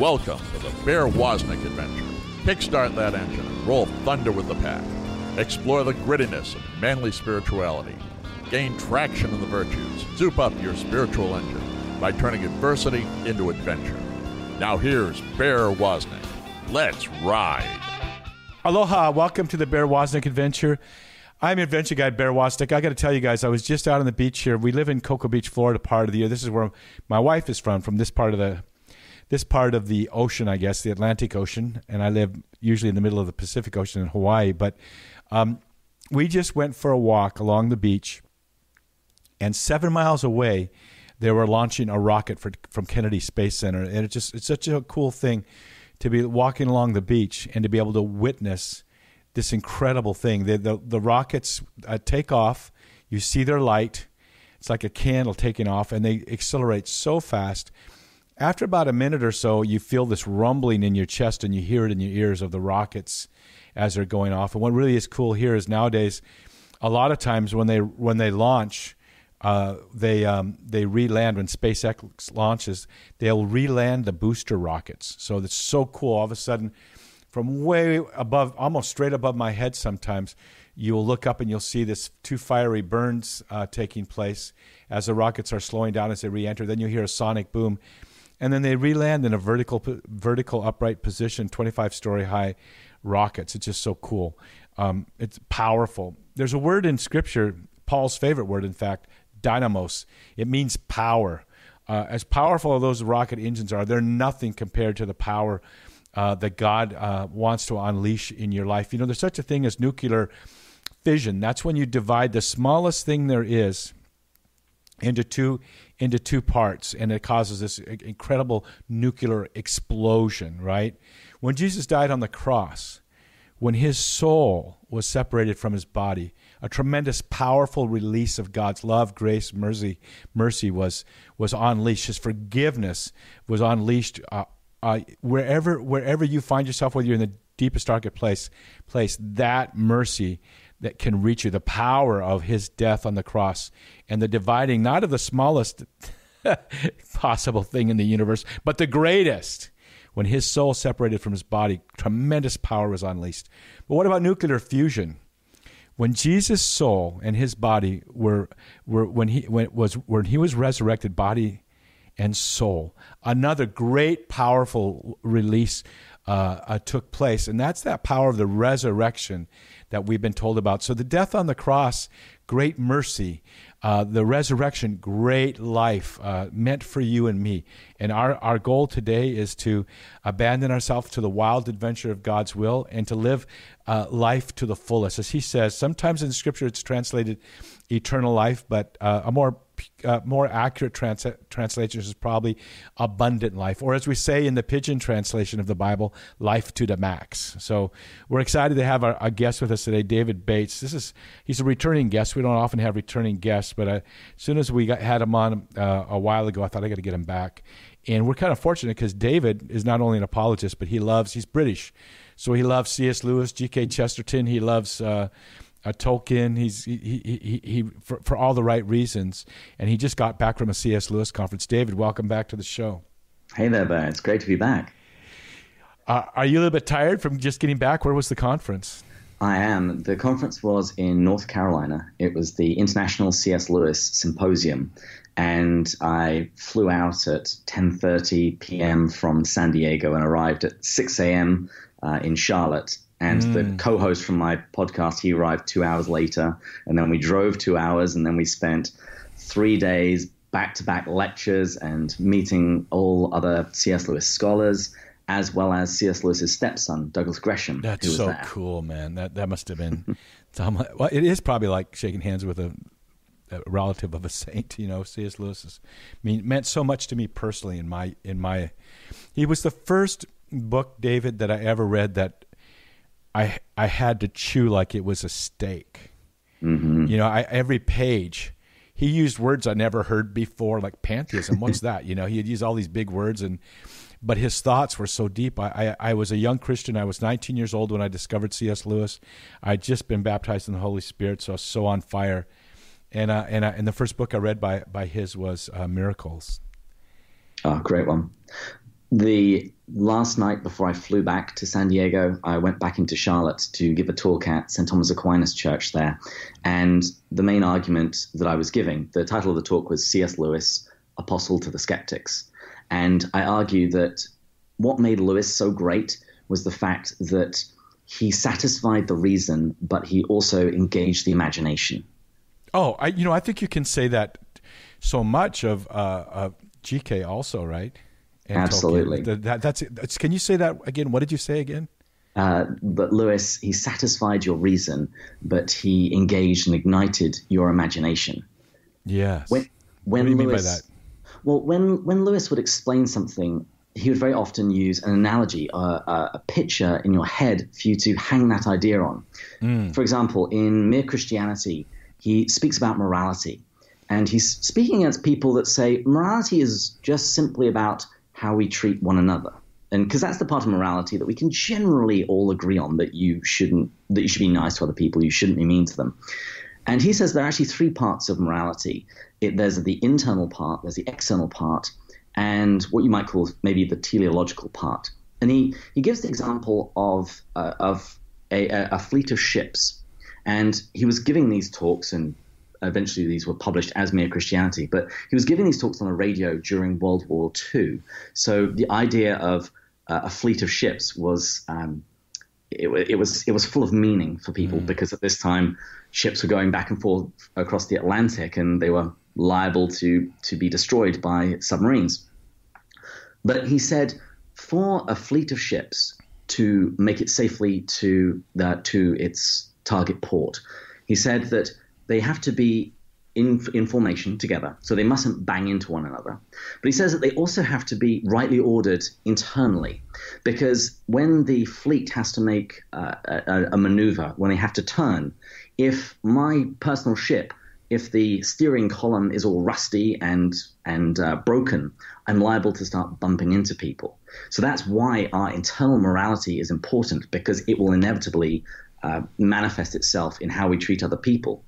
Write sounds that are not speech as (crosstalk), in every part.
Welcome to the Bear Woznick adventure. Kickstart that engine and roll thunder with the pack. Explore the grittiness of manly spirituality. Gain traction in the virtues. Soup up your spiritual engine by turning adversity into adventure. Now here's Bear Woznick. Let's ride. Aloha, welcome to the Bear Woznick adventure. I'm adventure guide Bear Woznick. I got to tell you guys, I was just out on the beach here. We live in Cocoa Beach, Florida, part of the year. This is where my wife is from, from this part of the this part of the ocean, I guess, the Atlantic Ocean, and I live usually in the middle of the Pacific Ocean in Hawaii. But um, we just went for a walk along the beach, and seven miles away, they were launching a rocket for, from Kennedy Space Center, and it's just it's such a cool thing to be walking along the beach and to be able to witness this incredible thing. The the, the rockets uh, take off, you see their light. It's like a candle taking off, and they accelerate so fast after about a minute or so, you feel this rumbling in your chest and you hear it in your ears of the rockets as they're going off. And what really is cool here is nowadays, a lot of times when they when they launch, uh, they um, they re-land when SpaceX launches. They'll re-land the booster rockets. So it's so cool. All of a sudden, from way above, almost straight above my head, sometimes you'll look up and you'll see this two fiery burns uh, taking place as the rockets are slowing down as they re-enter. Then you hear a sonic boom and then they re-land in a vertical vertical upright position, 25 story high rockets. It's just so cool. Um, it's powerful. There's a word in Scripture, Paul's favorite word, in fact, dynamis. It means power. Uh, as powerful as those rocket engines are, they're nothing compared to the power uh, that God uh, wants to unleash in your life. You know, there's such a thing as nuclear fission. That's when you divide the smallest thing there is into two into two parts and it causes this incredible nuclear explosion right? When jesus died on the cross when his soul was separated from his body a tremendous powerful release of god's love grace mercy mercy was was unleashed. His forgiveness was unleashed uh, uh, wherever wherever you find yourself whether you're in the deepest darkest place place that mercy that can reach you, the power of his death on the cross, and the dividing not of the smallest (laughs) possible thing in the universe, but the greatest. When his soul separated from his body, tremendous power was unleashed. But what about nuclear fusion? When Jesus' soul and his body were, were when he when was when he was resurrected, body and soul, another great powerful release uh, uh, took place, and that's that power of the resurrection that we've been told about. So the death on the cross, great mercy. Uh, the resurrection, great life uh, meant for you and me. And our, our goal today is to abandon ourselves to the wild adventure of God's will and to live uh, life to the fullest. As he says, sometimes in Scripture it's translated eternal life, but uh, a more uh, more accurate trans- translation is probably abundant life, or as we say in the Pidgin translation of the Bible, life to the max. So we're excited to have our, our guest with us today, David Bates. This is he's a returning guest. We don't often have returning guests, but uh, as soon as we got, had him on uh, a while ago, I thought I got to get him back. And we're kind of fortunate because David is not only an apologist, but he loves he's British, so he loves C.S. Lewis, G.K. Chesterton. He loves uh, a Tolkien. He's he he, he, he for, for all the right reasons, and he just got back from a C.S. Lewis conference. David, welcome back to the show. Hey there, Ben. It's great to be back. Uh, are you a little bit tired from just getting back? Where was the conference? I am. The conference was in North Carolina. It was the International C.S. Lewis Symposium, and I flew out at 10:30 p.m. from San Diego and arrived at 6 a.m. Uh, in Charlotte. And mm. the co-host from my podcast, he arrived two hours later, and then we drove two hours, and then we spent three days back-to-back lectures and meeting all other C.S. Lewis scholars, as well as C.S. Lewis's stepson, Douglas Gresham. That's so there. cool, man. That that must have been. (laughs) well, it is probably like shaking hands with a, a, relative of a saint. You know, C.S. Lewis is, mean, meant so much to me personally. In my in my, he was the first book, David, that I ever read that I I had to chew like it was a steak. Mm-hmm. You know, I, every page he used words I never heard before, like pantheism. What's (laughs) that? You know, he'd use all these big words, and but his thoughts were so deep. I, I, I was a young Christian. I was 19 years old when I discovered C.S. Lewis. I'd just been baptized in the Holy Spirit, so I was so on fire. And uh, and uh, and the first book I read by by his was uh, Miracles. Oh, great one the last night before I flew back to San Diego, I went back into Charlotte to give a talk at St. Thomas Aquinas Church there. And the main argument that I was giving, the title of the talk was C.S. Lewis, Apostle to the Skeptics. And I argue that what made Lewis so great was the fact that he satisfied the reason, but he also engaged the imagination. Oh, I, you know, I think you can say that so much of, uh, of GK also, right? Absolutely. That, that's, that's, can you say that again? What did you say again? Uh, but Lewis, he satisfied your reason, but he engaged and ignited your imagination. Yes. When, when what do you Lewis, mean by that? Well, when when Lewis would explain something, he would very often use an analogy, uh, a picture in your head for you to hang that idea on. Mm. For example, in Mere Christianity, he speaks about morality, and he's speaking against people that say morality is just simply about how we treat one another. And because that's the part of morality that we can generally all agree on that you shouldn't, that you should be nice to other people, you shouldn't be mean to them. And he says there are actually three parts of morality. It, there's the internal part, there's the external part, and what you might call maybe the teleological part. And he, he gives the example of, uh, of a, a, fleet of ships. And he was giving these talks, and eventually these were published as Mere Christianity, but he was giving these talks on a radio during World War II. So the idea of uh, a fleet of ships was. Um, it, it, was it was full of meaning for people mm. because at this time ships were going back and forth across the Atlantic and they were liable to to be destroyed by submarines. But he said, for a fleet of ships to make it safely to the, to its target port, he said that they have to be in, in formation together, so they mustn't bang into one another. But he says that they also have to be rightly ordered internally, because when the fleet has to make uh, a, a maneuver, when they have to turn, if my personal ship if the steering column is all rusty and and uh, broken, I'm liable to start bumping into people. So that's why our internal morality is important because it will inevitably uh, manifest itself in how we treat other people.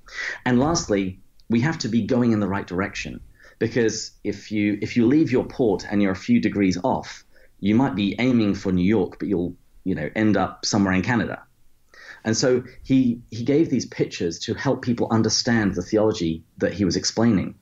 And lastly, we have to be going in the right direction because if you if you leave your port and you're a few degrees off, you might be aiming for New York, but you'll you know end up somewhere in Canada. And so he, he gave these pictures to help people understand the theology that he was explaining.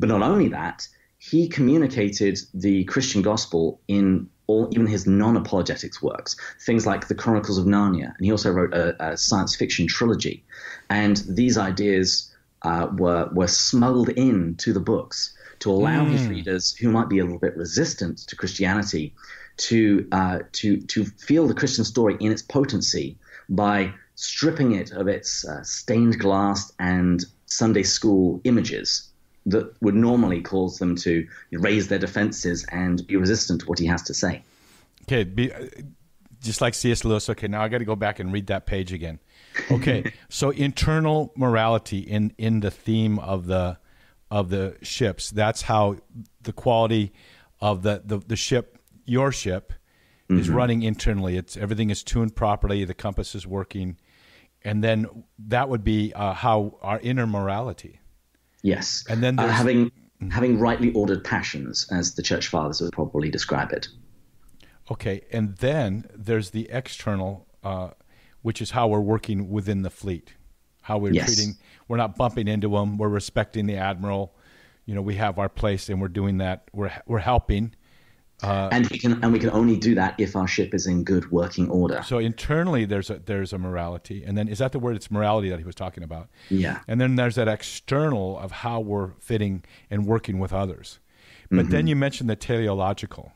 But not only that, he communicated the Christian gospel in all, even his non apologetics works, things like the Chronicles of Narnia. And he also wrote a, a science fiction trilogy. And these ideas uh, were, were smuggled into the books to allow mm. his readers who might be a little bit resistant to Christianity to, uh, to, to feel the Christian story in its potency by stripping it of its uh, stained glass and Sunday school images that would normally cause them to raise their defenses and be resistant to what he has to say. Okay, be, uh, just like C.S. Lewis. Okay, now I got to go back and read that page again. Okay, (laughs) so internal morality in in the theme of the of the ships. That's how the quality of the the, the ship, your ship, mm-hmm. is running internally. It's everything is tuned properly. The compass is working, and then that would be uh, how our inner morality. Yes, and then uh, having mm-hmm. having rightly ordered passions, as the church fathers would probably describe it. Okay, and then there's the external, uh, which is how we're working within the fleet, how we're yes. treating. We're not bumping into them. We're respecting the admiral. You know, we have our place, and we're doing that. We're we're helping uh, and we can and we can only do that if our ship is in good working order. So internally, there's a there's a morality, and then is that the word? It's morality that he was talking about. Yeah. And then there's that external of how we're fitting and working with others. But mm-hmm. then you mentioned the teleological.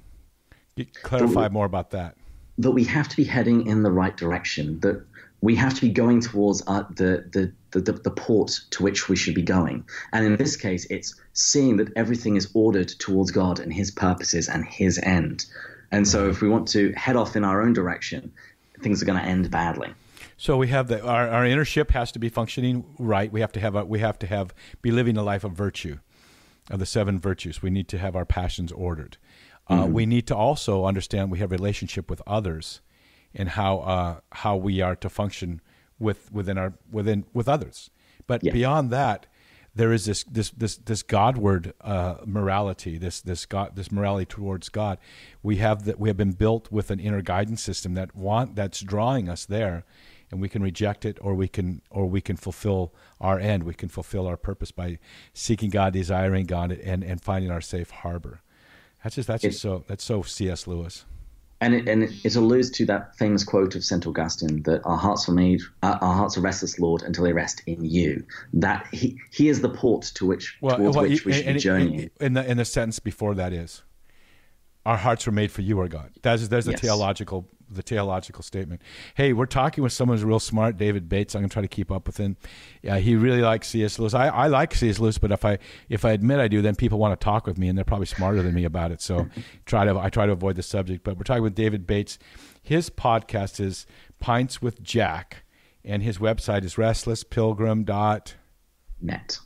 Clarify more about that. That we have to be heading in the right direction. That we have to be going towards uh, the, the the, the, the port to which we should be going. And in this case, it's seeing that everything is ordered towards God and His purposes and His end. And so, if we want to head off in our own direction, things are going to end badly. So we have the our, our inner ship has to be functioning right. We have to have a, we have to have be living a life of virtue, of the seven virtues. We need to have our passions ordered. Uh, mm-hmm. we need to also understand we have relationship with others, and how uh, how we are to function with within our within with others. But yeah. beyond that, there is this this this this Godward uh, morality, this this God this morality towards God. We have that we have been built with an inner guidance system that want that's drawing us there, and we can reject it or we can or we can fulfill our end. We can fulfill our purpose by seeking God, desiring God, and and finding our safe harbor. That's just that's just so that's so C.S. Lewis and it, and it alludes to that famous quote of Saint Augustine that our hearts are made, uh, our hearts are restless, Lord, until they rest in you. That he he is the port to which well, towards well, which we should and, be journeying. In the in the sentence before that is, our hearts were made for you, our God. That's there's a yes. theological the theological statement. Hey, we're talking with someone who's real smart, David Bates. I'm going to try to keep up with him. Yeah, he really likes C.S. Lewis. I, I like C.S. Lewis, but if I if I admit I do, then people want to talk with me, and they're probably smarter than me about it. So (laughs) try to I try to avoid the subject. But we're talking with David Bates. His podcast is Pints with Jack, and his website is restlesspilgrim.net.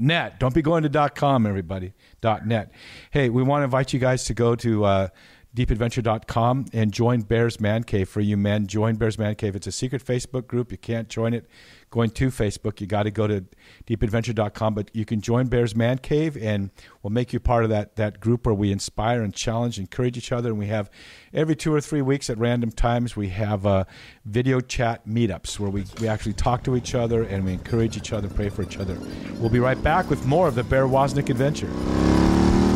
Net. Don't be going to com, everybody. Net. Hey, we want to invite you guys to go to uh, deepadventure.com and join Bears Man Cave for you men. Join Bears Man Cave. It's a secret Facebook group. You can't join it going to Facebook. You got to go to deepadventure.com, but you can join Bears Man Cave and we'll make you part of that, that group where we inspire and challenge, encourage each other. And we have every two or three weeks at random times, we have uh, video chat meetups where we, we actually talk to each other and we encourage each other, pray for each other. We'll be right back with more of the Bear Woznick adventure.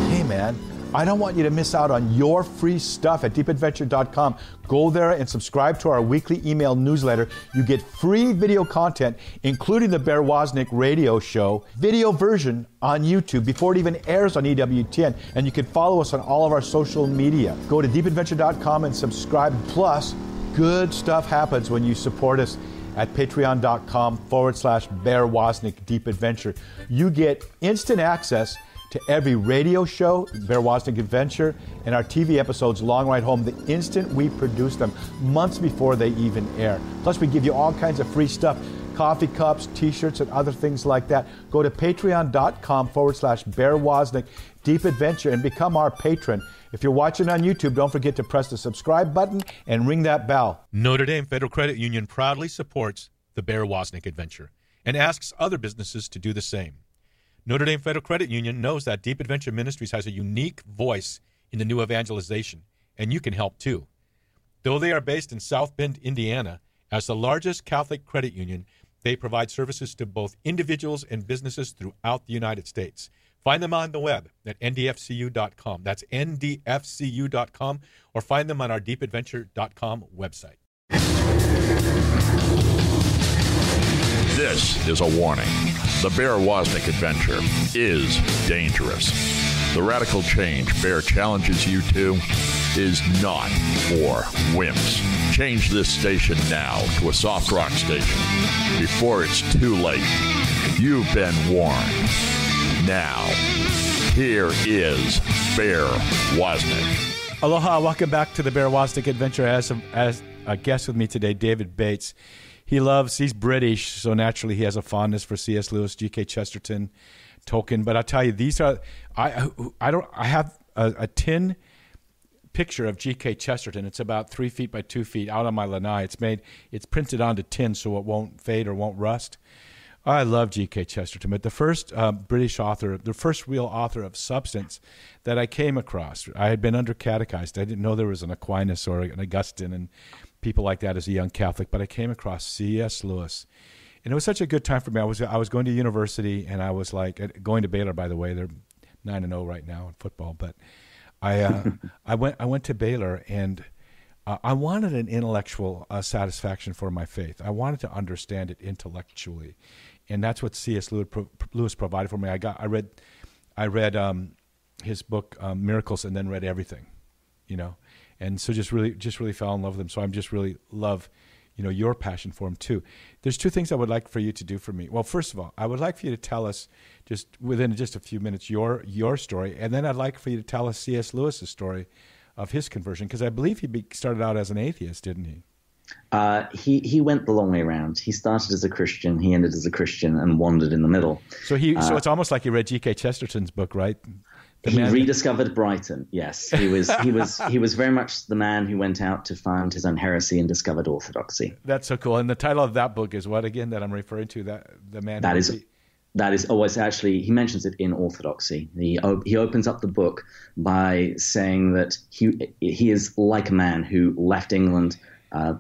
Hey, man. I don't want you to miss out on your free stuff at deepadventure.com. Go there and subscribe to our weekly email newsletter. You get free video content, including the Bear Woznick radio show, video version on YouTube before it even airs on EWTN. And you can follow us on all of our social media. Go to deepadventure.com and subscribe. Plus, good stuff happens when you support us at patreon.com forward slash Bear Woznick Deep Adventure. You get instant access to every radio show, Bear Woznick Adventure, and our TV episodes, Long Ride Home, the instant we produce them, months before they even air. Plus, we give you all kinds of free stuff coffee cups, t shirts, and other things like that. Go to patreon.com forward slash Bear Woznick Deep Adventure and become our patron. If you're watching on YouTube, don't forget to press the subscribe button and ring that bell. Notre Dame Federal Credit Union proudly supports the Bear Woznick Adventure and asks other businesses to do the same. Notre Dame Federal Credit Union knows that Deep Adventure Ministries has a unique voice in the new evangelization, and you can help too. Though they are based in South Bend, Indiana, as the largest Catholic credit union, they provide services to both individuals and businesses throughout the United States. Find them on the web at ndfcu.com. That's ndfcu.com, or find them on our deepadventure.com website. This is a warning. The Bear Woznick adventure is dangerous. The radical change Bear challenges you to is not for wimps. Change this station now to a soft rock station before it's too late. You've been warned. Now, here is Bear Woznick. Aloha, welcome back to the Bear Woznick adventure. As a, as a guest with me today, David Bates he loves he's British, so naturally he has a fondness for C.S. Lewis, G.K. Chesterton, Tolkien. But I tell you, these are I I don't I have a, a tin picture of G.K. Chesterton. It's about three feet by two feet out on my lanai. It's made it's printed onto tin so it won't fade or won't rust. I love G.K. Chesterton, but the first uh, British author, the first real author of substance that I came across, I had been under catechized. I didn't know there was an Aquinas or an Augustine, and people like that as a young Catholic, but I came across C.S. Lewis. And it was such a good time for me. I was I was going to university and I was like going to Baylor by the way. They're 9 and 0 right now in football, but I uh, (laughs) I went I went to Baylor and uh, I wanted an intellectual uh, satisfaction for my faith. I wanted to understand it intellectually. And that's what C.S. Lewis, Lewis provided for me. I got I read I read um, his book um, Miracles and then read everything, you know and so just really just really fell in love with him. So I'm just really love you know your passion for him too. There's two things I would like for you to do for me. Well, first of all, I would like for you to tell us just within just a few minutes your your story, and then I'd like for you to tell us C.S. Lewis's story of his conversion because I believe he started out as an atheist, didn't he? Uh, he he went the long way around. He started as a Christian, he ended as a Christian, and wandered in the middle. So he uh, so it's almost like you read G.K. Chesterton's book, right? He rediscovered Brighton. Yes, he was he was (laughs) he was very much the man who went out to find his own heresy and discovered orthodoxy. That's so cool. And the title of that book is what again? That I'm referring to that the man that is That is always actually, he mentions it in Orthodoxy. He, he opens up the book by saying that he, he is like a man who left England uh,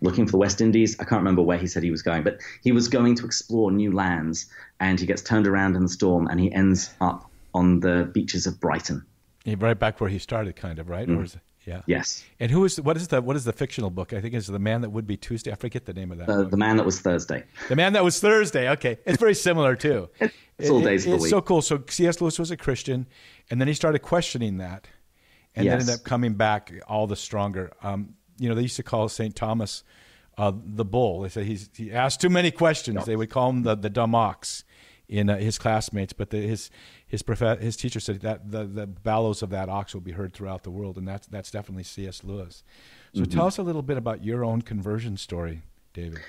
looking for the West Indies. I can't remember where he said he was going, but he was going to explore new lands and he gets turned around in the storm and he ends up on the beaches of Brighton. Yeah, right back where he started, kind of, right? Mm. Or is it? Yeah. Yes. And who is what is the what is the fictional book? I think it's the man that would be Tuesday. I forget the name of that. Uh, the man that was Thursday. The man that was Thursday. Okay, it's very similar too. (laughs) it's all days it, of the it's week. so cool. So C.S. Lewis was a Christian, and then he started questioning that, and yes. then ended up coming back all the stronger. Um, you know, they used to call Saint Thomas uh, the bull. They said he's, he asked too many questions. Yep. They would call him the the dumb ox in uh, his classmates, but the, his his prof- his teacher said that the, the bellows of that ox will be heard throughout the world, and that's that's definitely C.S. Lewis. So mm-hmm. tell us a little bit about your own conversion story, David.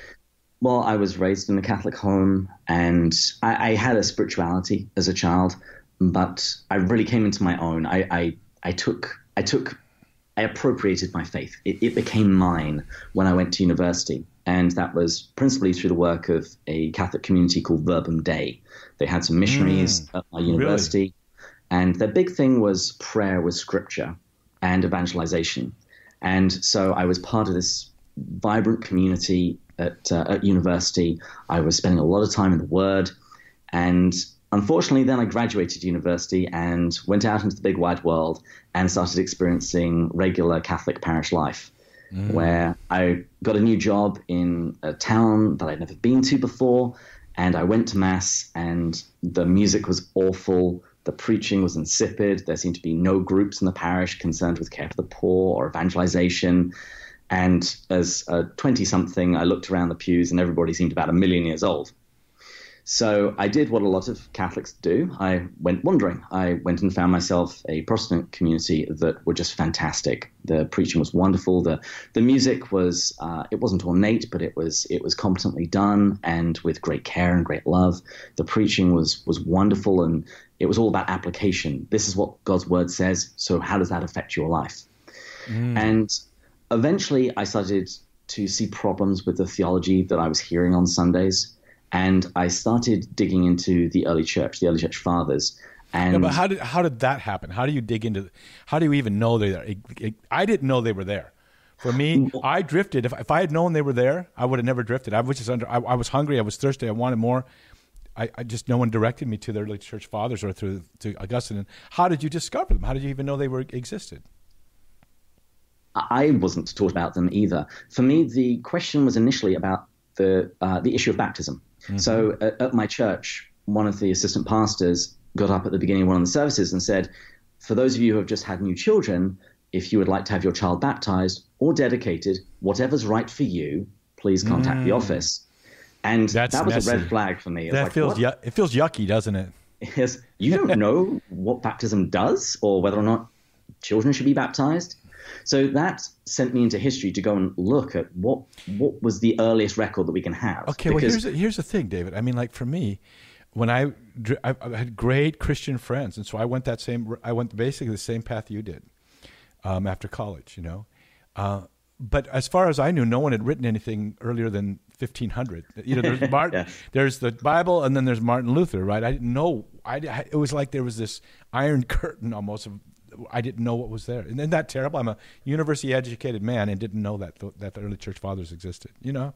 Well, I was raised in a Catholic home, and I, I had a spirituality as a child, but I really came into my own. I, I, I took I took I appropriated my faith. It, it, became mine when I went to university. And that was principally through the work of a Catholic community called Verbum Dei. They had some missionaries mm, at my university. Really? And their big thing was prayer with scripture and evangelization. And so I was part of this vibrant community at, uh, at university. I was spending a lot of time in the Word. And unfortunately, then I graduated university and went out into the big wide world and started experiencing regular Catholic parish life, mm. where I got a new job in a town that I'd never been to before. And I went to Mass, and the music was awful. The preaching was insipid. There seemed to be no groups in the parish concerned with care for the poor or evangelization. And as a 20 something, I looked around the pews, and everybody seemed about a million years old. So I did what a lot of Catholics do. I went wandering. I went and found myself a Protestant community that were just fantastic. The preaching was wonderful. The the music was uh, it wasn't ornate, but it was it was competently done and with great care and great love. The preaching was was wonderful and it was all about application. This is what God's word says. So how does that affect your life? Mm. And eventually, I started to see problems with the theology that I was hearing on Sundays and I started digging into the early church, the early church fathers. And yeah, but how did how did that happen? How do you dig into? How do you even know they're there? It, it, I didn't know they were there. For me, I drifted. If, if I had known they were there, I would have never drifted. I was just under. I, I was hungry. I was thirsty. I wanted more. I, I, just no one directed me to the early church fathers or through to Augustine. And how did you discover them? How did you even know they were existed? I wasn't taught about them either. For me, the question was initially about the uh, the issue of baptism. Mm-hmm. So at, at, my church, one of the assistant pastors got up at the beginning of one of the services and said, "For those of you who have just had new children, if you would like to have your child baptized or dedicated, whatever's right for you, please contact mm. the office." And That's that was messy. a red flag for me. That like, feels yu- it feels yucky, doesn't it? Yes, you don't (laughs) know what baptism does or whether or not children should be baptized. So that sent me into history to go and look at what what was the earliest record that we can have. Okay, well here's here's the thing, David. I mean, like for me, when I I, I had great Christian friends, and so I went that same I went basically the same path you did um, after college. You know. Uh, but as far as I knew, no one had written anything earlier than 1500. You know, there's (laughs) Martin, yeah. there's the Bible, and then there's Martin Luther, right? I didn't know. I, it was like there was this iron (laughs) curtain almost of I didn't know what was there. And isn't that terrible? I'm a university educated man and didn't know that the, that the early church fathers existed. You know.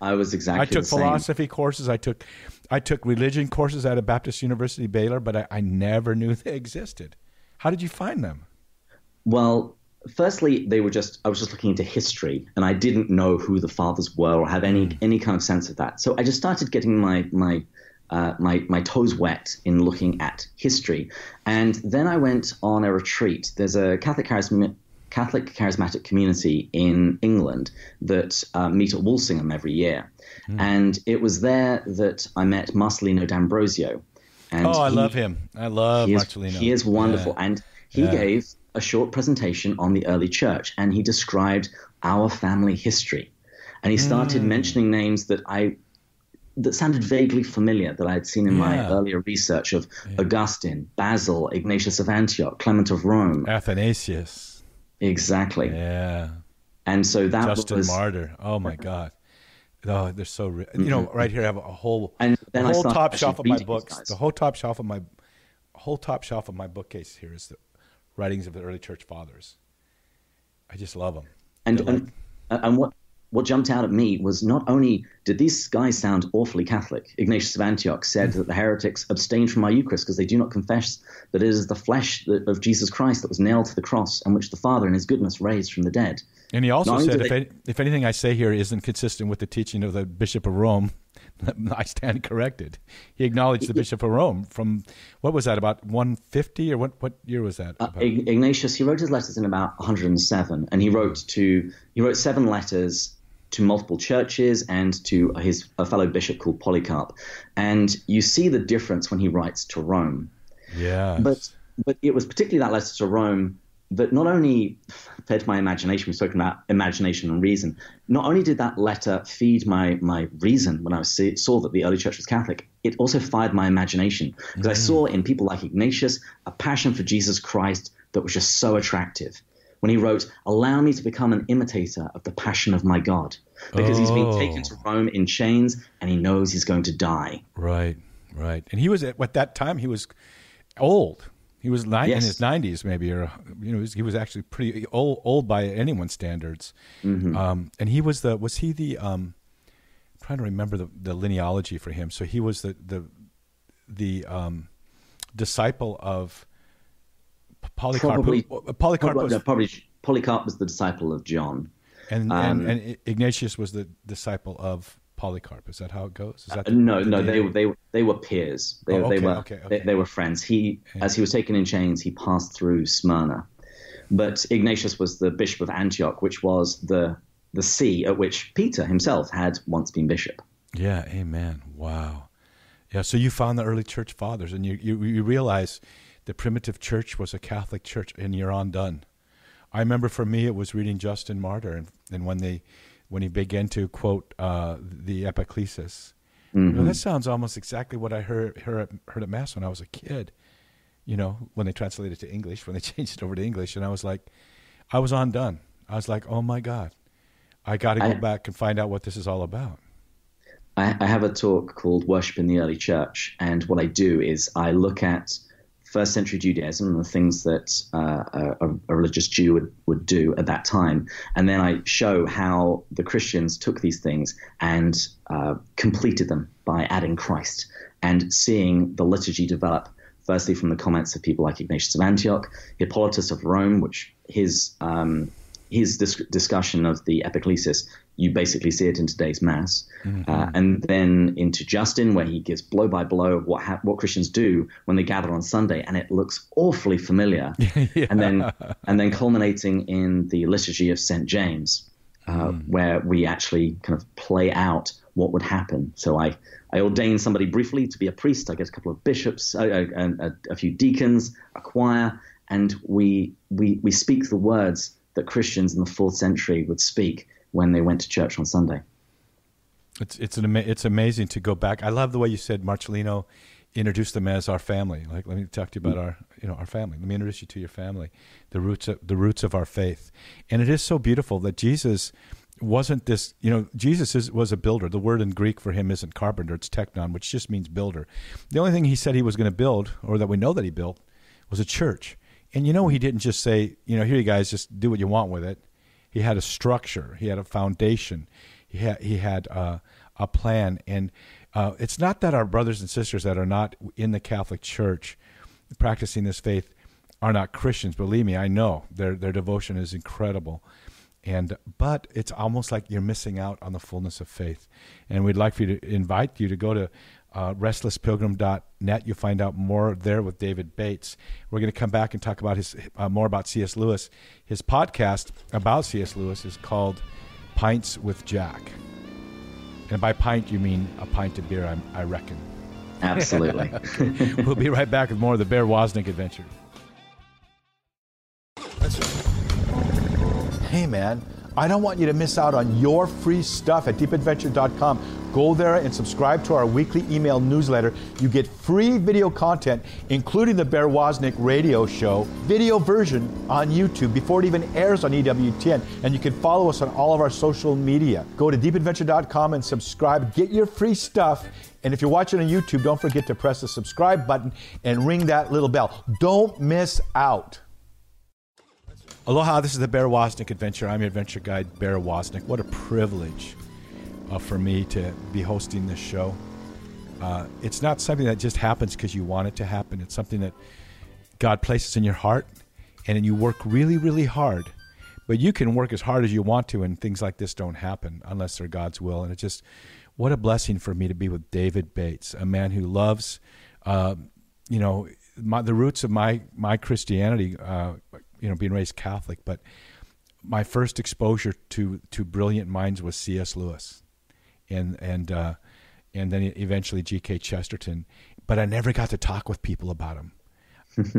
I was exactly. I took philosophy same. courses. I took, I took religion courses at a Baptist University Baylor, but I, I never knew they existed. How did you find them? Well, firstly, they were just. I was just looking into history, and I didn't know who the fathers were or have any mm. any kind of sense of that. So I just started getting my my uh, my, my toes wet in looking at history. And then I went on a retreat. There's a Catholic charismatic, Catholic charismatic community in England that uh, meet at Walsingham every year. Mm. And it was there that I met Marcellino D'Ambrosio. And oh, I love him. I love he is, Marcellino. He is wonderful. Yeah. And he yeah. gave a short presentation on the early church and he described our family history. And he started mm. mentioning names that I that sounded vaguely familiar that I had seen in yeah. my earlier research of yeah. Augustine, Basil, Ignatius of Antioch, Clement of Rome, Athanasius. Exactly. Yeah. And so that was Justin was Martyr. Oh my God. Oh, they're so. Ri- You know, mm-hmm. right here I have a whole and then the whole top shelf of my books, the whole top shelf of my whole top shelf of my bookcase here is the writings of the early church fathers. I just love them. and and, and what what jumped out at me was not only did these guys sound awfully Catholic. Ignatius of Antioch said that the heretics abstain from my Eucharist because they do not confess that it is the flesh of Jesus Christ that was nailed to the cross and which the Father in His goodness raised from the dead. And he also said, if, they- any, if anything I say here isn't consistent with the teaching of the Bishop of Rome, (laughs) I stand corrected. He acknowledged the Bishop of Rome from what was that about 150 or what? What year was that? Uh, Ignatius he wrote his letters in about 107, and he wrote to he wrote seven letters to multiple churches and to his a fellow bishop called Polycarp. And you see the difference when he writes to Rome. yeah, But but it was particularly that letter to Rome that not only fed my imagination, we've spoken about imagination and reason, not only did that letter feed my, my reason when I saw that the early church was Catholic, it also fired my imagination. Because I mm. saw in people like Ignatius a passion for Jesus Christ that was just so attractive. When he wrote, Allow me to become an imitator of the passion of my God. Because he's been Oh. taken to Rome in chains and he knows he's going to die. right, right. And he was at, at that time he was old. He was ni- in his 90s, maybe, or you know, he was, he was actually pretty old, old by anyone's standards. Um, and he was the was he the um, I'm trying to remember the, the linealogy for him. So he was the the the um, disciple of Polycarp. Probably- who- Polycarp Probably, was, no, probably Polycarp was the disciple of John. and, um, and, and Ignatius was the disciple of Polycarp. Is that how it goes? Is that the- Uh, no, the no, they deal? they were- they were peers. They, Oh, they were okay, They, okay. they were friends. He, as he was taken in chains, he passed through Smyrna, but Ignatius was the bishop of Antioch, which was the the see at which Peter himself had once been bishop. Yeah, amen. Wow. Yeah, so you found the early church fathers and you, you, you realize the primitive church was a Catholic church and you're undone. I remember for me it was reading Justin Martyr and, and when they when he began to quote uh, the Epiclesis. You know, that sounds almost exactly what I heard, heard, heard at Mass when I was a kid. You know, when they translated it to English, when they (laughs) changed it over to English, and I was like, I was undone. I was like, oh my God, I got to go I- back and find out what this is all about. I, I have a talk called Worship in the Early Church, and what I do is I look at first century Judaism and the things that uh, a, a religious Jew would, would do at that time, and then I show how the Christians took these things and uh, completed them by adding Christ and seeing the liturgy develop. Firstly, from the comments of people like Ignatius of Antioch, Hippolytus of Rome, which his um, his dis- discussion of the epiclesis, you basically see it in today's mass, uh, and then into Justin, where he gives blow by blow of what ha- what Christians do when they gather on Sunday, and it looks awfully familiar. (laughs) And then and then culminating in the liturgy of Saint James, uh, where we actually kind of play out what would happen. So I I ordain somebody briefly to be a priest. I get a couple of bishops, uh, uh, a, a few deacons, a choir, and we we we speak the words that Christians in the fourth century would speak when they went to church on Sunday. It's it's an ama- it's amazing to go back. I love the way you said Marcellino introduced them as our family. Like let me talk to you about mm. our you know our family. Let me introduce you to your family, the roots of the roots of our faith. And it is so beautiful that Jesus wasn't this you know Jesus is, was a builder. The word in Greek for him isn't carpenter; it's tekton, which just means builder. The only thing he said he was going to build, or that we know that he built, was a church. And you know he didn't just say you know here you guys just do what you want with it. He had a structure. He had a foundation. He had he had uh, a plan, and uh, it's not that our brothers and sisters that are not in the Catholic Church practicing this faith are not Christians. Believe me, I know their their devotion is incredible, and but it's almost like you're missing out on the fullness of faith. And we'd like for you to invite you to go to uh, restlesspilgrim.net. You'll find out more there with David Bates. We're going to come back and talk about his uh, more about C.S. Lewis. His podcast about C.S. Lewis is called Pints with Jack. And by pint, you mean a pint of beer, I, I reckon. Absolutely. (laughs) we'll be right back with more of the Bear Woznick adventure. Hey, man. I don't want you to miss out on your free stuff at deepadventure.com. Go there and subscribe to our weekly email newsletter. You get free video content, including the Bear Woznick radio show, video version on YouTube before it even airs on EWTN. And you can follow us on all of our social media. Go to deepadventure.com and subscribe. Get your free stuff. And if you're watching on YouTube, don't forget to press the subscribe button and ring that little bell. Don't miss out. Aloha, this is the Bear Woznick Adventure. I'm your adventure guide, Bear Woznick. What a privilege uh, for me to be hosting this show. Uh, it's not something that just happens because you want it to happen. It's something that God places in your heart, and you work really, really hard. But you can work as hard as you want to, and things like this don't happen unless they're God's will. And it's just what a blessing for me to be with David Bates, a man who loves, uh, you know, my, the roots of my my Christianity uh, you know, being raised Catholic, but my first exposure to to brilliant minds was C.S. Lewis, and and uh, and then eventually G.K. Chesterton. But I never got to talk with people about him,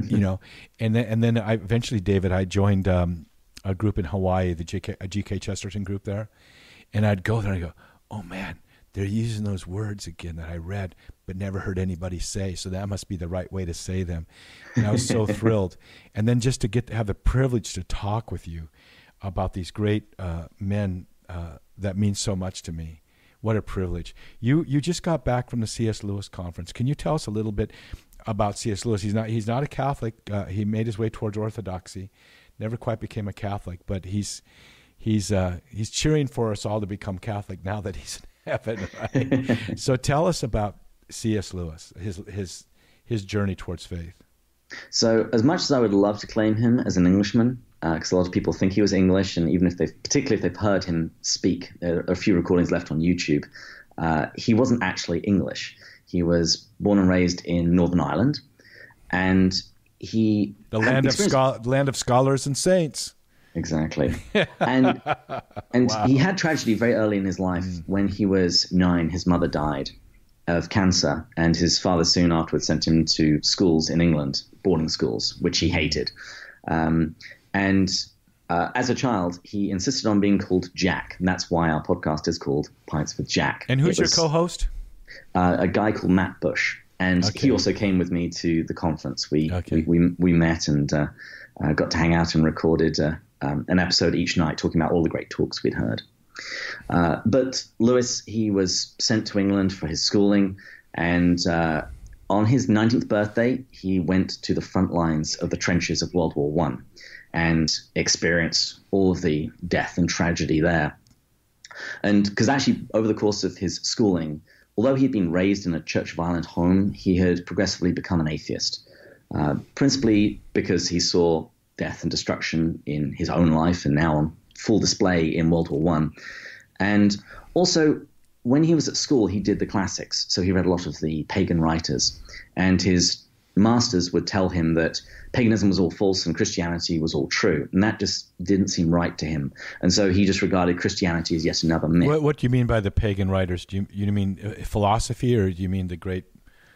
you (laughs) know. And then and then I eventually, David, I joined um, a group in Hawaii, the G.K. G.K. Chesterton group there, and I'd go there and I go, oh man, they're using those words again that I read but never heard anybody say. So that must be the right way to say them. And I was so (laughs) thrilled. And then just to get to have the privilege to talk with you about these great uh, men uh, that means so much to me. What a privilege. You you just got back from the C.S. Lewis conference. Can you tell us a little bit about C.S. Lewis? He's not he's not a Catholic. Uh, he made his way towards orthodoxy. Never quite became a Catholic, but he's he's uh, he's cheering for us all to become Catholic now that he's in (laughs) heaven. Right? (laughs) so tell us about C.S. Lewis, his his his journey towards faith? So, as much as I would love to claim him as an Englishman, because uh, a lot of people think he was English, and even if they, particularly if they've heard him speak, there are a few recordings left on YouTube. Uh, he wasn't actually English. He was born and raised in Northern Ireland, and he the land of scho- land of scholars and saints. Exactly, (laughs) and and wow. he had tragedy very early in his life. Mm. When he was nine, his mother died, of cancer, and his father soon afterwards sent him to schools in England, boarding schools, which he hated. Um, and uh, as a child, he insisted on being called Jack, and that's why our podcast is called Pints with Jack. And who's was, your co-host? Uh, a guy called Matt Bush, and okay. he also came with me to the conference. We okay. we, we, we, met and uh, uh got to hang out and recorded uh, um, an episode each night, talking about all the great talks we'd heard. Uh, but Lewis, he was sent to England for his schooling, and uh, on his 19th birthday, he went to the front lines of the trenches of World War One and experience all of the death and tragedy there. And because actually, over the course of his schooling, although he had been raised in a church violent home, he had progressively become an atheist, uh, principally because he saw death and destruction in his own life and now on full display in World War One. And also, when he was at school, he did the classics. So he read a lot of the pagan writers. And his masters would tell him that paganism was all false and Christianity was all true. And that just didn't seem right to him. And so he just regarded Christianity as yet another myth. What, what do you mean by the pagan writers? Do you, you mean uh, philosophy or do you mean the great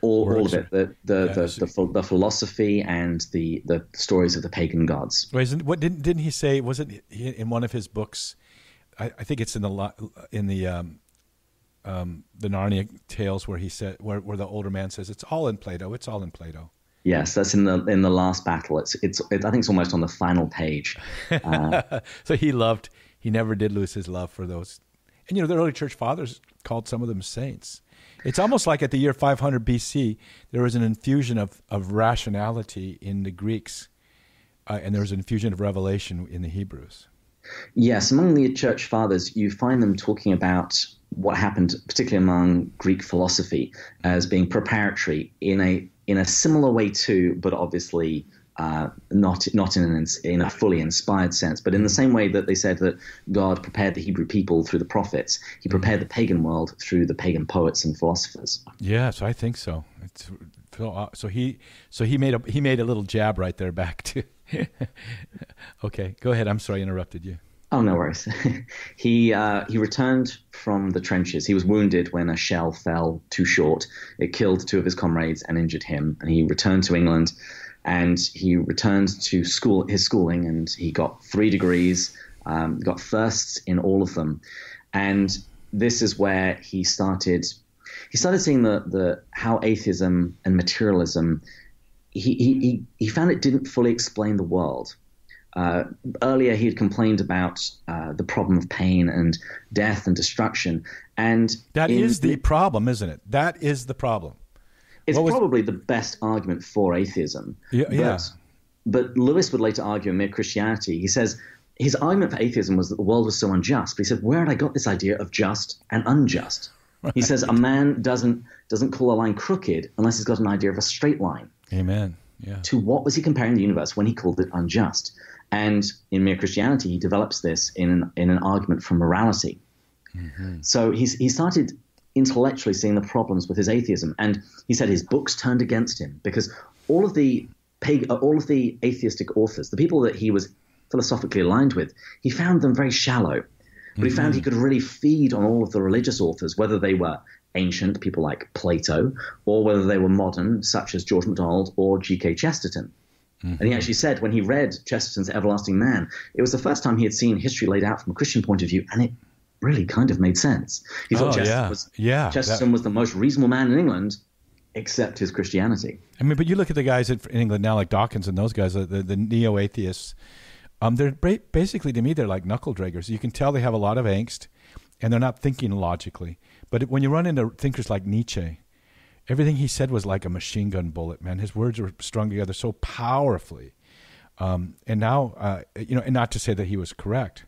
all, all of it the the, yeah, the, the, the, philosophy and the, the stories of the pagan gods. what didn't didn't he say? Was it in one of his books? I, I think it's in the in the um, um, the Narnia tales where he said where where the older man says it's all in Plato. It's all in Plato. Yes, that's in the in the last battle. It's it's it, I think it's almost on the final page. Uh, (laughs) so he loved. He never did lose his love for those. And you know, the early church fathers called some of them saints. It's almost like at the year 500 BC, there was an infusion of, of rationality in the Greeks, uh, and there was an infusion of revelation in the Hebrews. Yes, among the church fathers, you find them talking about what happened, particularly among Greek philosophy, as being preparatory in a in a similar way too, but obviously uh, not not in an, in a fully inspired sense, but in the same way that they said that God prepared the Hebrew people through the prophets, He prepared the pagan world through the pagan poets and philosophers. Yes, I think so. It's, so he so he made a he made a little jab right there back to. (laughs) okay, go ahead. I'm sorry, I interrupted you. Oh no worries. (laughs) he uh, he returned from the trenches. He was wounded when a shell fell too short. It killed two of his comrades and injured him. And he returned to England and he returned to school his schooling and he got three degrees um, got firsts in all of them, and this is where he started. He started seeing the, the how atheism and materialism. He, he, he found it didn't fully explain the world. Uh, earlier, he had complained about uh, the problem of pain and death and destruction, and that is the problem, isn't it? That is the problem. It's was, probably the best argument for atheism. Yeah, but, yeah. But Lewis would later argue in Mere Christianity. He says his argument for atheism was that the world was so unjust. But he said, where had I got this idea of just and unjust? Right. He says a man doesn't doesn't call a line crooked unless he's got an idea of a straight line. Amen. Yeah. To what was he comparing the universe when he called it unjust? And in Mere Christianity, he develops this in an, in an argument for morality. Mm-hmm. So he's, he started intellectually seeing the problems with his atheism, and he said his books turned against him because all of the all of the atheistic authors, the people that he was philosophically aligned with, he found them very shallow. But mm-hmm. he found he could really feed on all of the religious authors, whether they were ancient, people like Plato, or whether they were modern, such as George MacDonald or G.K. Chesterton. Mm-hmm. And he actually said when he read Chesterton's Everlasting Man, it was the first time he had seen history laid out from a Christian point of view, and it really kind of made sense. He thought oh, Chesterton, yeah. Was, yeah, Chesterton that... was the most reasonable man in England, except his Christianity. I mean, but you look at the guys in England now, like Dawkins and those guys, the, the, the neo atheists. Um, they're basically to me they're like knuckle draggers. You can tell they have a lot of angst, and they're not thinking logically. But when you run into thinkers like Nietzsche, everything he said was like a machine gun bullet. Man, his words were strung together so powerfully. Um, and now, uh, you know, and not to say that he was correct,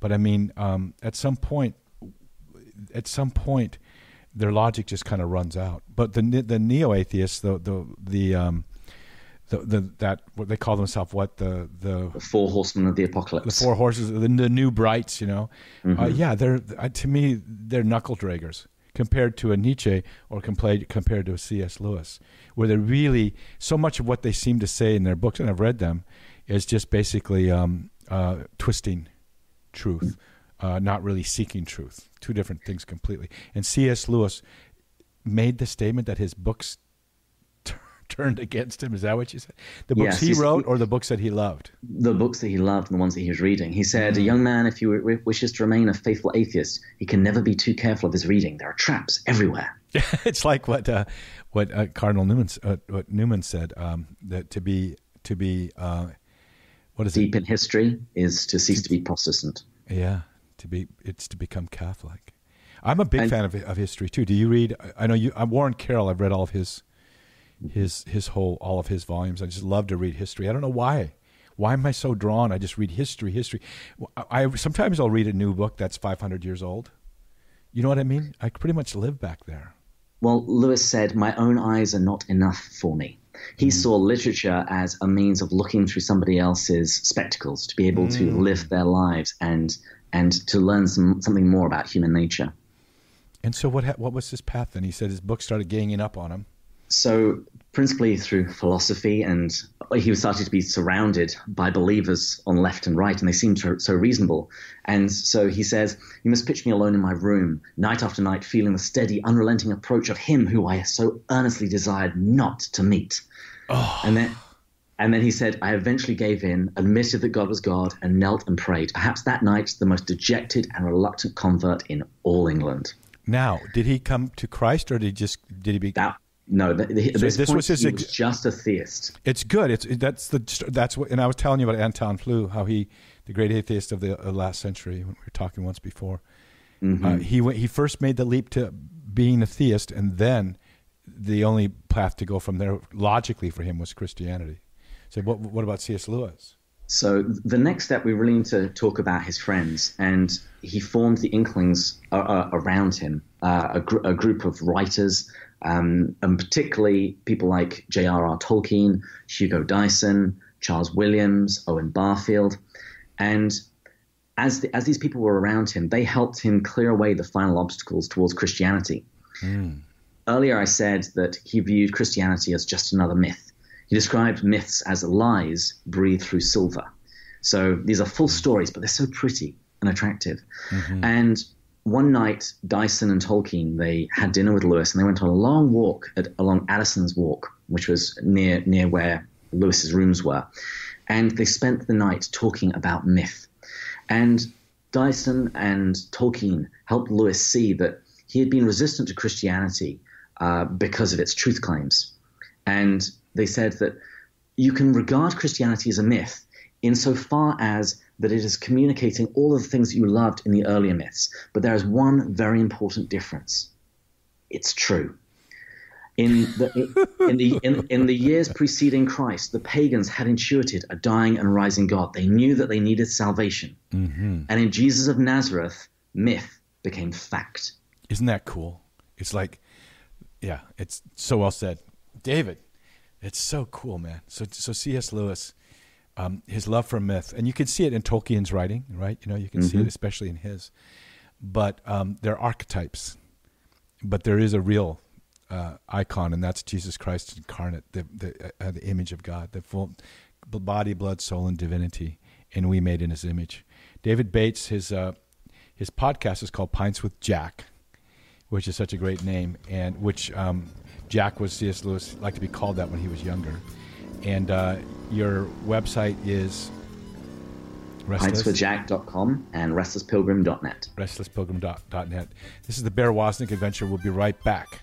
but I mean, um, at some point, at some point, their logic just kind of runs out. But the the neo atheists, the the the um, the, the that what they call themselves what the, the the four horsemen of the apocalypse the four horses the, the new brights you know uh, mm-hmm. uh, yeah they're uh, to me they're knuckle draggers compared to a Nietzsche or compared compared to a C.S. Lewis where they really so much of what they seem to say in their books and I've read them is just basically um, uh, twisting truth uh, not really seeking truth two different things completely and C.S. Lewis made the statement that his books turned against him. Is that what you said? The books yes, he wrote or the books that he loved? The books that he loved and the ones that he was reading. He said, mm-hmm. A young man, if he wishes to remain a faithful atheist, he can never be too careful of his reading. There are traps everywhere. (laughs) it's like what uh, what uh, Cardinal Newman uh, what Newman said um, that to be to be uh, what is deep it? in history is to cease to be Protestant. Yeah, to be it's to become Catholic. I'm a big and, fan of, of history too. Do you read? I know you. I'm Warren Carroll. I've read all of his his his whole all of his volumes. I just love to read history. I don't know why. Why am I so drawn? I just read history, history. I, I sometimes I'll read a new book that's 500 years old. You know what I mean? I pretty much live back there. Well, Lewis said, "My own eyes are not enough for me." He mm. saw literature as a means of looking through somebody else's spectacles to be able mm. to live their lives and and to learn some, something more about human nature. And so, what what was his path then? He said his book started ganging up on him. So, principally through philosophy, and he was starting to be surrounded by believers on left and right, and they seemed so reasonable. And so he says, You must pitch me alone in my room, night after night, feeling the steady, unrelenting approach of him who I so earnestly desired not to meet. Oh. And then. And then he said, I eventually gave in, admitted that God was God, and knelt and prayed. Perhaps that night, the most dejected and reluctant convert in all England. Now, did he come to Christ, or did he just did he be? That, no, the, the, so this, this was his. Was just a theist. It's good. It's that's the that's what. And I was telling you about Anton Flew, how he, the great atheist of the uh, last century. When we were talking once before. Mm-hmm. Uh, he went, he first made the leap to being a theist, and then the only path to go from there logically for him was Christianity. So, what what about C.S. Lewis? So the next step, we really need to talk about his friends, and he formed the Inklings uh, uh around him, uh, a, gr- a, group of writers, um, and particularly people like J.R.R. Tolkien, Hugo Dyson, Charles Williams, Owen Barfield. And as, the, as these people were around him, they helped him clear away the final obstacles towards Christianity. Mm. Earlier, I said that he viewed Christianity as just another myth. He described myths as lies breathed through silver. So these are full stories, but they're so pretty and attractive. Mm-hmm. And one night, Dyson and Tolkien they had dinner with Lewis, and they went on a long walk at, along Addison's Walk, which was near near where Lewis's rooms were, and they spent the night talking about myth. And Dyson and Tolkien helped Lewis see that he had been resistant to Christianity uh, because of its truth claims. And they said that you can regard Christianity as a myth insofar as that it is communicating all of the things that you loved in the earlier myths. But there is one very important difference it's true. In the, in, the, in, in, the years preceding Christ, the pagans had intuited a dying and rising God. They knew that they needed salvation. Mm-hmm. And in Jesus of Nazareth, myth became fact. Isn't that cool? It's like, yeah, it's so well said. David, it's so cool, man. So, so C.S. Lewis, um, his love for myth, and you can see it in Tolkien's writing, right? You know, you can mm-hmm. see it mm-hmm. especially in his. But um, they're archetypes, but there is a real uh, icon, and that's Jesus Christ incarnate, the the, uh, the image of God, the full body, blood, soul, and divinity, and we made in His image. David Bates, his uh, his podcast is called Pints with Jack, which is such a great name, and which um, Jack was C.S. Lewis liked to be called that when he was younger. And uh, your website is pintswithjack.com and restlesspilgrim.net. Restlesspilgrim.net. This is the Bear Woznick Adventure. We'll be right back.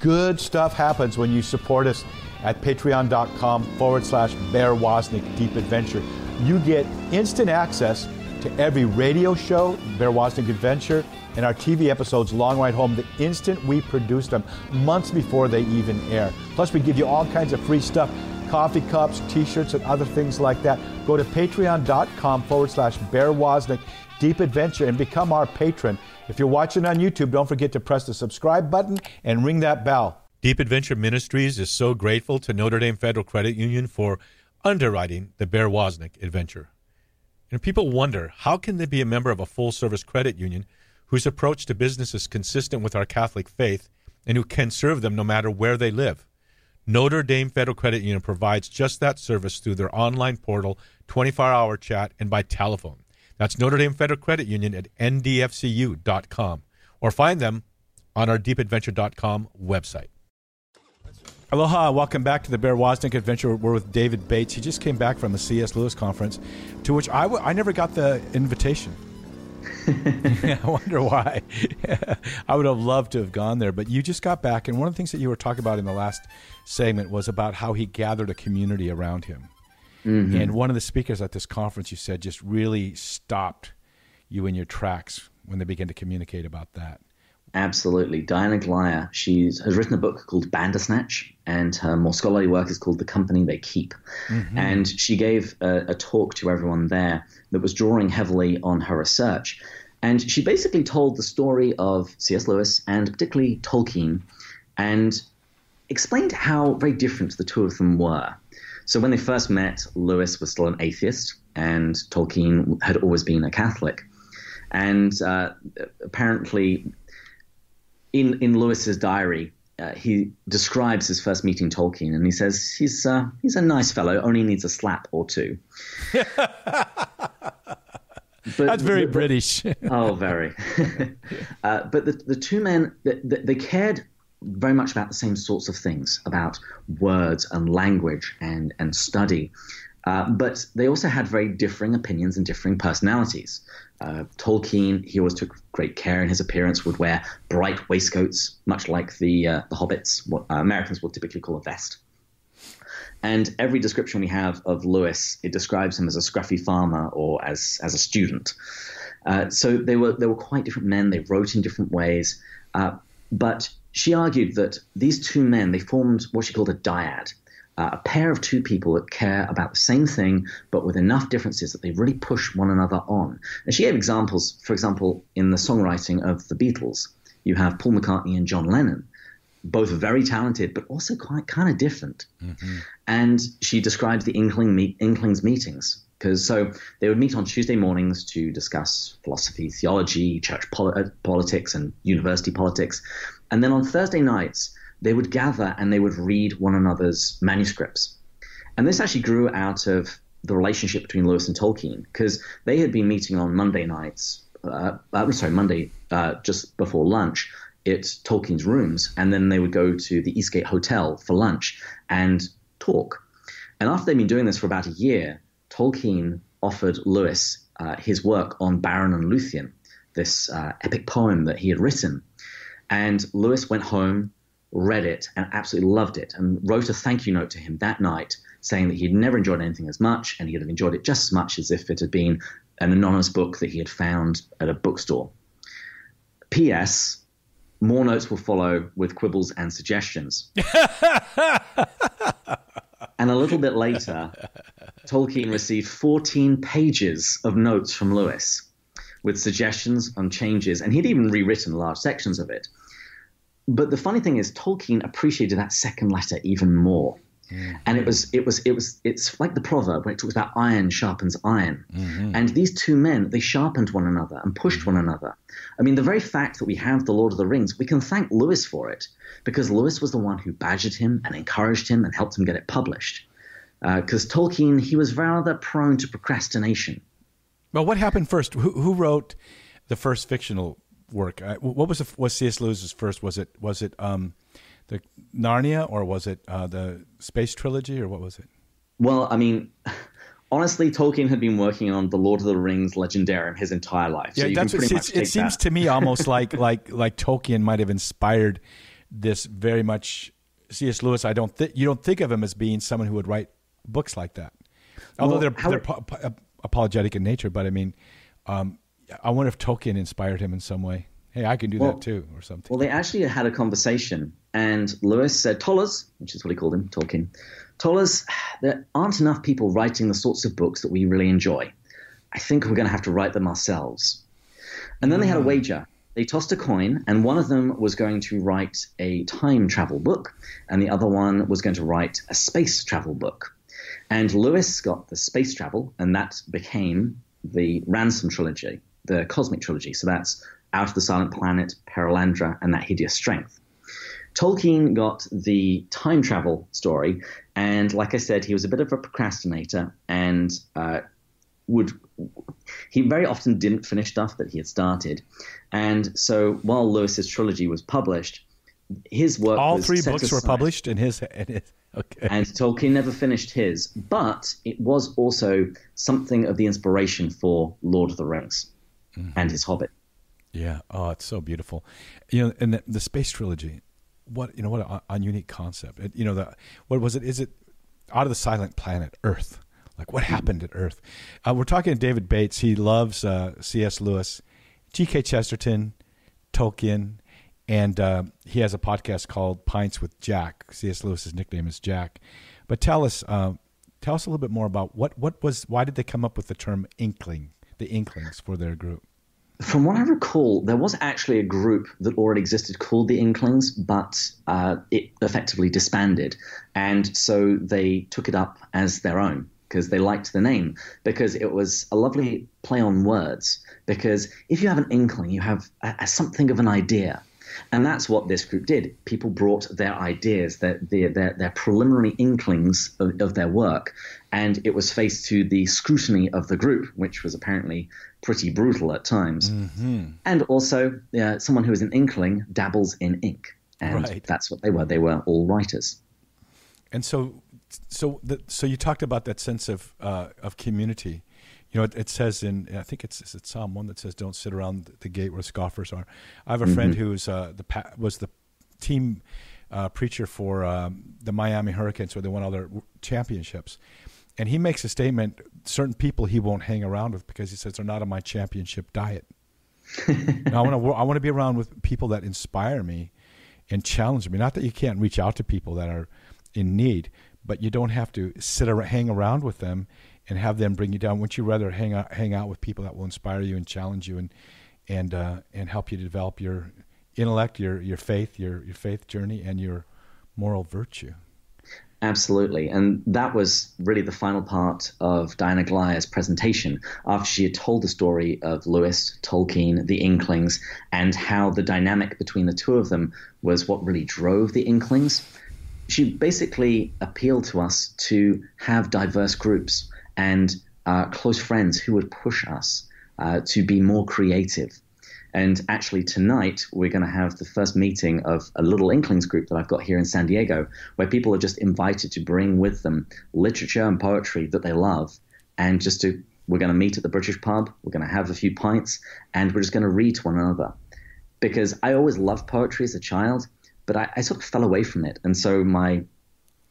Good stuff happens when you support us at patreon.com forward slash Bear Woznick Deep Adventure. You get instant access to every radio show, Bear Woznick Adventure, and our TV episodes Long Ride Home the instant we produce them, months before they even air. Plus, we give you all kinds of free stuff coffee cups, t shirts, and other things like that. Go to patreon.com forward slash Bear Woznick Deep Adventure and become our patron. If you're watching on YouTube, don't forget to press the subscribe button and ring that bell. Deep Adventure Ministries is so grateful to Notre Dame Federal Credit Union for underwriting the Bear Woznick adventure. And people wonder how can they be a member of a full service credit union whose approach to business is consistent with our Catholic faith and who can serve them no matter where they live. Notre Dame Federal Credit Union provides just that service through their online portal, 24 hour chat, and by telephone. That's Notre Dame Federal Credit Union at ndfcu.com or find them on our deepadventure.com website. Aloha, welcome back to the Bear Woznick Adventure. We're with David Bates. He just came back from the C.S. Lewis conference, to which I, w- I never got the invitation. (laughs) I wonder why. (laughs) I would have loved to have gone there, but you just got back, and one of the things that you were talking about in the last segment was about how he gathered a community around him. Mm-hmm. And one of the speakers at this conference, you said, just really stopped you in your tracks when they began to communicate about that. Absolutely. Diana Glyer, she has written a book called Bandersnatch, and her more scholarly work is called The Company They Keep. Mm-hmm. And she gave a, a talk to everyone there that was drawing heavily on her research. And she basically told the story of C.S. Lewis and particularly Tolkien and explained how very different the two of them were. So when they first met, Lewis was still an atheist, and Tolkien had always been a Catholic. And uh, apparently, in in Lewis's diary, uh, he describes his first meeting Tolkien, and he says he's uh, he's a nice fellow, only needs a slap or two. (laughs) But, That's very British. (laughs) oh, very. (laughs) uh, but the, the two men, they, they cared very much about the same sorts of things about words and language and, and study. Uh, but they also had very differing opinions and differing personalities. Uh, Tolkien, he always took great care in his appearance, would wear bright waistcoats, much like the uh, the hobbits, what uh, Americans would typically call a vest. And every description we have of Lewis, it describes him as a scruffy farmer or as as a student. Uh, so they were they were quite different men. They wrote in different ways, uh, but she argued that these two men they formed what she called a dyad, uh, a pair of two people that care about the same thing but with enough differences that they really push one another on. And she gave examples, for example, in the songwriting of the Beatles. You have Paul McCartney and John Lennon, both very talented, but also quite kind of different. Mm-hmm. And she described the Inkling meet, Inklings meetings because so they would meet on Tuesday mornings to discuss philosophy, theology, church uh, politics, and university politics, and then on Thursday nights they would gather and they would read one another's manuscripts. And this actually grew out of the relationship between Lewis and Tolkien because they had been meeting on Monday nights. Uh, uh, sorry, Monday uh, just before lunch at Tolkien's rooms, and then they would go to the Eastgate Hotel for lunch and talk. And after they'd been doing this for about a year, Tolkien offered Lewis uh, his work on Beren and Luthien, this uh, epic poem that he had written. And Lewis went home, read it, and absolutely loved it, and wrote a thank you note to him that night saying that he'd never enjoyed anything as much, and he'd have enjoyed it just as much as if it had been an anonymous book that he had found at a bookstore. P.S. More notes will follow with quibbles and suggestions. (laughs) and a little bit later, Tolkien received 14 pages of notes from Lewis with suggestions on changes, and he'd even rewritten large sections of it. But the funny thing is, Tolkien appreciated that second letter even more. Mm-hmm. And it was, it was, it was, it's like the proverb when it talks about iron sharpens iron. Mm-hmm. And these two men, they sharpened one another and pushed mm-hmm. one another. I mean, the very fact that we have the Lord of the Rings, we can thank Lewis for it because Lewis was the one who badgered him and encouraged him and helped him get it published. Because uh, Tolkien, he was rather prone to procrastination. Well, what happened first? Who, who wrote the first fictional work? Uh, what was the, was C.S. Lewis's first? Was it was it um, the Narnia or was it uh, the space trilogy or what was it? Well, I mean, (laughs) honestly, Tolkien had been working on the Lord of the Rings Legendarium his entire life. Yeah, so that's what, it, it seems to me almost (laughs) like like like Tolkien might have inspired this very much. C.S. Lewis, I don't think you don't think of him as being someone who would write books like that, although well, they're, they're po- po- apologetic in nature. But I mean, um, I wonder if Tolkien inspired him in some way. Hey, I can do well, that too, or something. Well, they actually had a conversation and Lewis said, Tollers, which is what he called him, Tolkien, Tollers, there aren't enough people writing the sorts of books that we really enjoy. I think we're going to have to write them ourselves. And then mm. they had a hmm. wager. They tossed a coin, and one of them was going to write a time travel book, and the other one was going to write a space travel book. And Lewis got the space travel, and that became the Ransom trilogy, the cosmic trilogy. So that's Out of the Silent Planet, Perelandra, and That Hideous Strength. Tolkien got the time travel story, and like I said, he was a bit of a procrastinator and uh, would he very often didn't finish stuff that he had started. And so while Lewis's trilogy was published, his work all three books aside. were published in his, in his okay. And Tolkien never finished his, but it was also something of the inspiration for Lord of the Rings mm-hmm. and his Hobbit. Yeah, oh, it's so beautiful. You know, and the, the space trilogy what you know what a, a unique concept. It, you know the what was it? Is it out of the silent planet Earth? Like what happened at Earth? Uh, we're talking to David Bates. He loves uh, C.S. Lewis, G.K. Chesterton, Tolkien, and uh, he has a podcast called Pints with Jack. C.S. Lewis's nickname is Jack. But tell us, uh, tell us a little bit more about what what was why did they come up with the term inkling, the Inklings for their group? From what I recall, there was actually a group that already existed called the Inklings, but uh, it effectively disbanded. And so they took it up as their own because they liked the name, because it was a lovely play on words. Because if you have an inkling, you have a, a something of an idea. And that's what this group did. People brought their ideas, their, their, their, their preliminary inklings of, of, their work, and it was faced to the scrutiny of the group, which was apparently pretty brutal at times. Mm-hmm. And also, uh, someone who is an inkling dabbles in ink, and right. that's what they were. They were all writers. And so, so, the, so you talked about that sense of uh, of community. You know, it, it, says in I think it's, it's Psalm one that says, "Don't sit around the gate where scoffers are." I have a mm-hmm. friend who's uh, the was the team uh, preacher for um, the Miami Hurricanes, where they won all their championships and he makes a statement certain people he won't hang around with because he says they're not on my championship diet. (laughs) I want to i want to be around with people that inspire me and challenge me. Not that you can't reach out to people that are in need but you don't have to sit around, hang around with them and have them bring you down. Wouldn't you rather hang out hang out with people that will inspire you and challenge you and and uh, and help you to develop your intellect your your faith your your faith journey and your moral virtue Absolutely. And that was really the final part of Diana Glyer's presentation after she had told the story of Lewis, Tolkien, the Inklings, and how the dynamic between the two of them was what really drove the Inklings. She basically appealed to us to have diverse groups and uh, close friends who would push us uh, to be more creative and actually, tonight we're going to have the first meeting of a little Inklings group that I've got here in San Diego, where people are just invited to bring with them literature and poetry that they love, and just to we're going to meet at the British pub, we're going to have a few pints, and we're just going to read to one another. Because I always loved poetry as a child, but I, I sort of fell away from it. And so my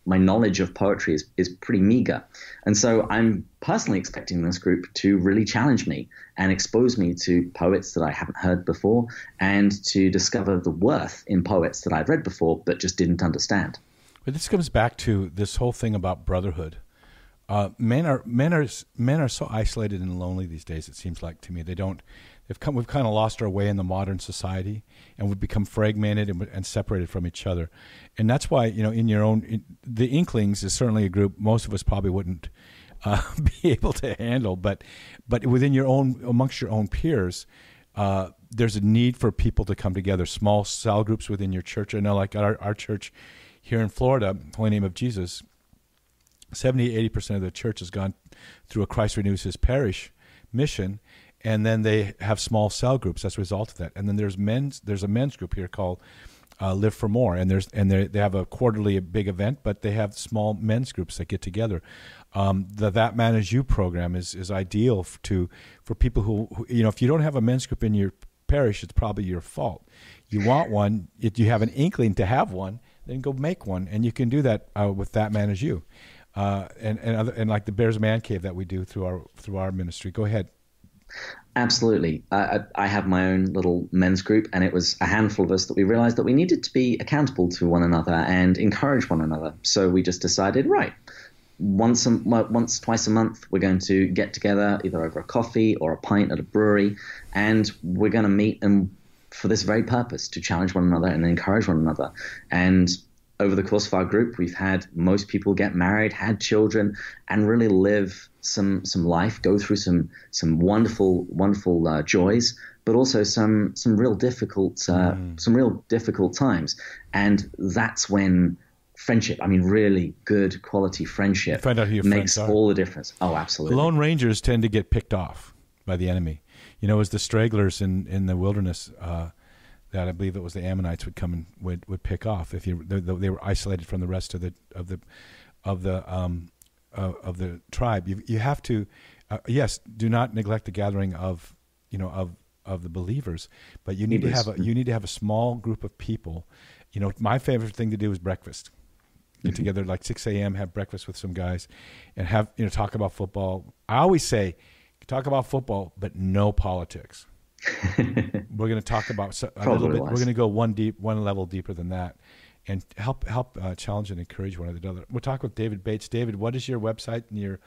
my knowledge of poetry is, is pretty meager. And so I'm personally expecting this group to really challenge me and expose me to poets that I haven't heard before and to discover the worth in poets that I'd read before but just didn't understand. But this comes back to this whole thing about brotherhood. Uh, men are men are men are so isolated and lonely these days. It seems like to me they don't. They've come. We've kind of lost our way in the modern society, and we've become fragmented and, and separated from each other. And that's why you know, in your own, in, the Inklings is certainly a group most of us probably wouldn't uh, (laughs) be able to handle. But but within your own, amongst your own peers, uh, there's a need for people to come together. Small cell groups within your church. I know, like our our church here in Florida, Holy Name of Jesus 70 80% of the church has gone through a Christ Renews His Parish mission and then they have small cell groups as a result of that. And then there's men's there's a men's group here called uh, live for more. And there's and they have a quarterly big event but they have small men's groups that get together. Um, the that man is you program is is ideal to for people who, who, you know if you don't have a men's group in your parish it's probably your fault. You want one if you have an inkling to have one then go make one. And you can do that uh, with that man is you. Uh, and and other, and like the Bears Man Cave that we do through our through our ministry. Go ahead. Absolutely. I, I have my own little men's group, and it was a handful of us that we realized that we needed to be accountable to one another and encourage one another. So we just decided, right, once a, once twice a month, we're going to get together either over a coffee or a pint at a brewery, and we're going to meet and for this very purpose to challenge one another and encourage one another. And over the course of our group, we've had most people get married, had children, and really live some some life, go through some some wonderful wonderful uh, joys, but also some some real difficult uh, mm. some real difficult times, and that's when friendship, I mean, really good quality friendship, find out who your makes all the difference. Oh, absolutely. Lone Rangers tend to get picked off by the enemy. You know, as the stragglers in in the wilderness. Uh, that I believe it was the Ammonites would come and would, would pick off if you they, they were isolated from the rest of the of the of the um, uh, of the tribe. You you have to uh, yes, do not neglect the gathering of you know of of the believers, but you need to have a you need to have a small group of people. You know, my favorite thing to do is breakfast. Get mm-hmm. together like six a.m. Have breakfast with some guys, and have you know talk about football. I always say, talk about football, but no politics we're going to talk about a little bit. We're going to go one deep, one level deeper than that, and help help uh, challenge and encourage one another. We'll talk with David Bates. David, what is your website and your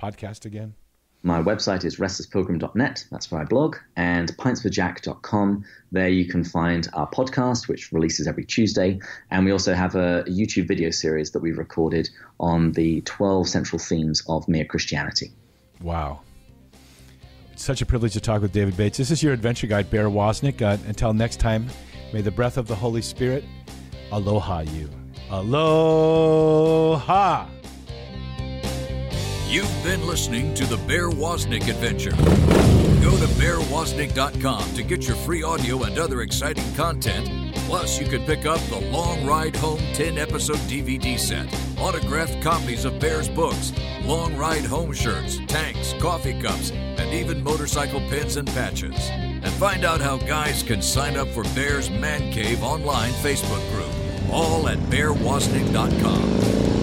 podcast again? My website is restlesspilgrim.net. That's where I blog, and pintsforjack.com. There you can find our podcast, which releases every Tuesday, and we also have a, a YouTube video series that we've recorded on the 12 central themes of mere Christianity. Wow, such a privilege to talk with David Bates. This is your adventure guide, Bear Woznick. Uh, until next time, may the breath of the Holy Spirit aloha you. Aloha! You've been listening to the Bear Woznick Adventure. Go to bearwoznick.com to get your free audio and other exciting content. Plus, you can pick up the Long Ride Home 10 episode DVD set, autographed copies of Bear's books, Long Ride Home shirts, tanks, coffee cups, and even motorcycle pins and patches. And find out how guys can sign up for Bear's Man Cave online Facebook group, all at bearwoznick.com.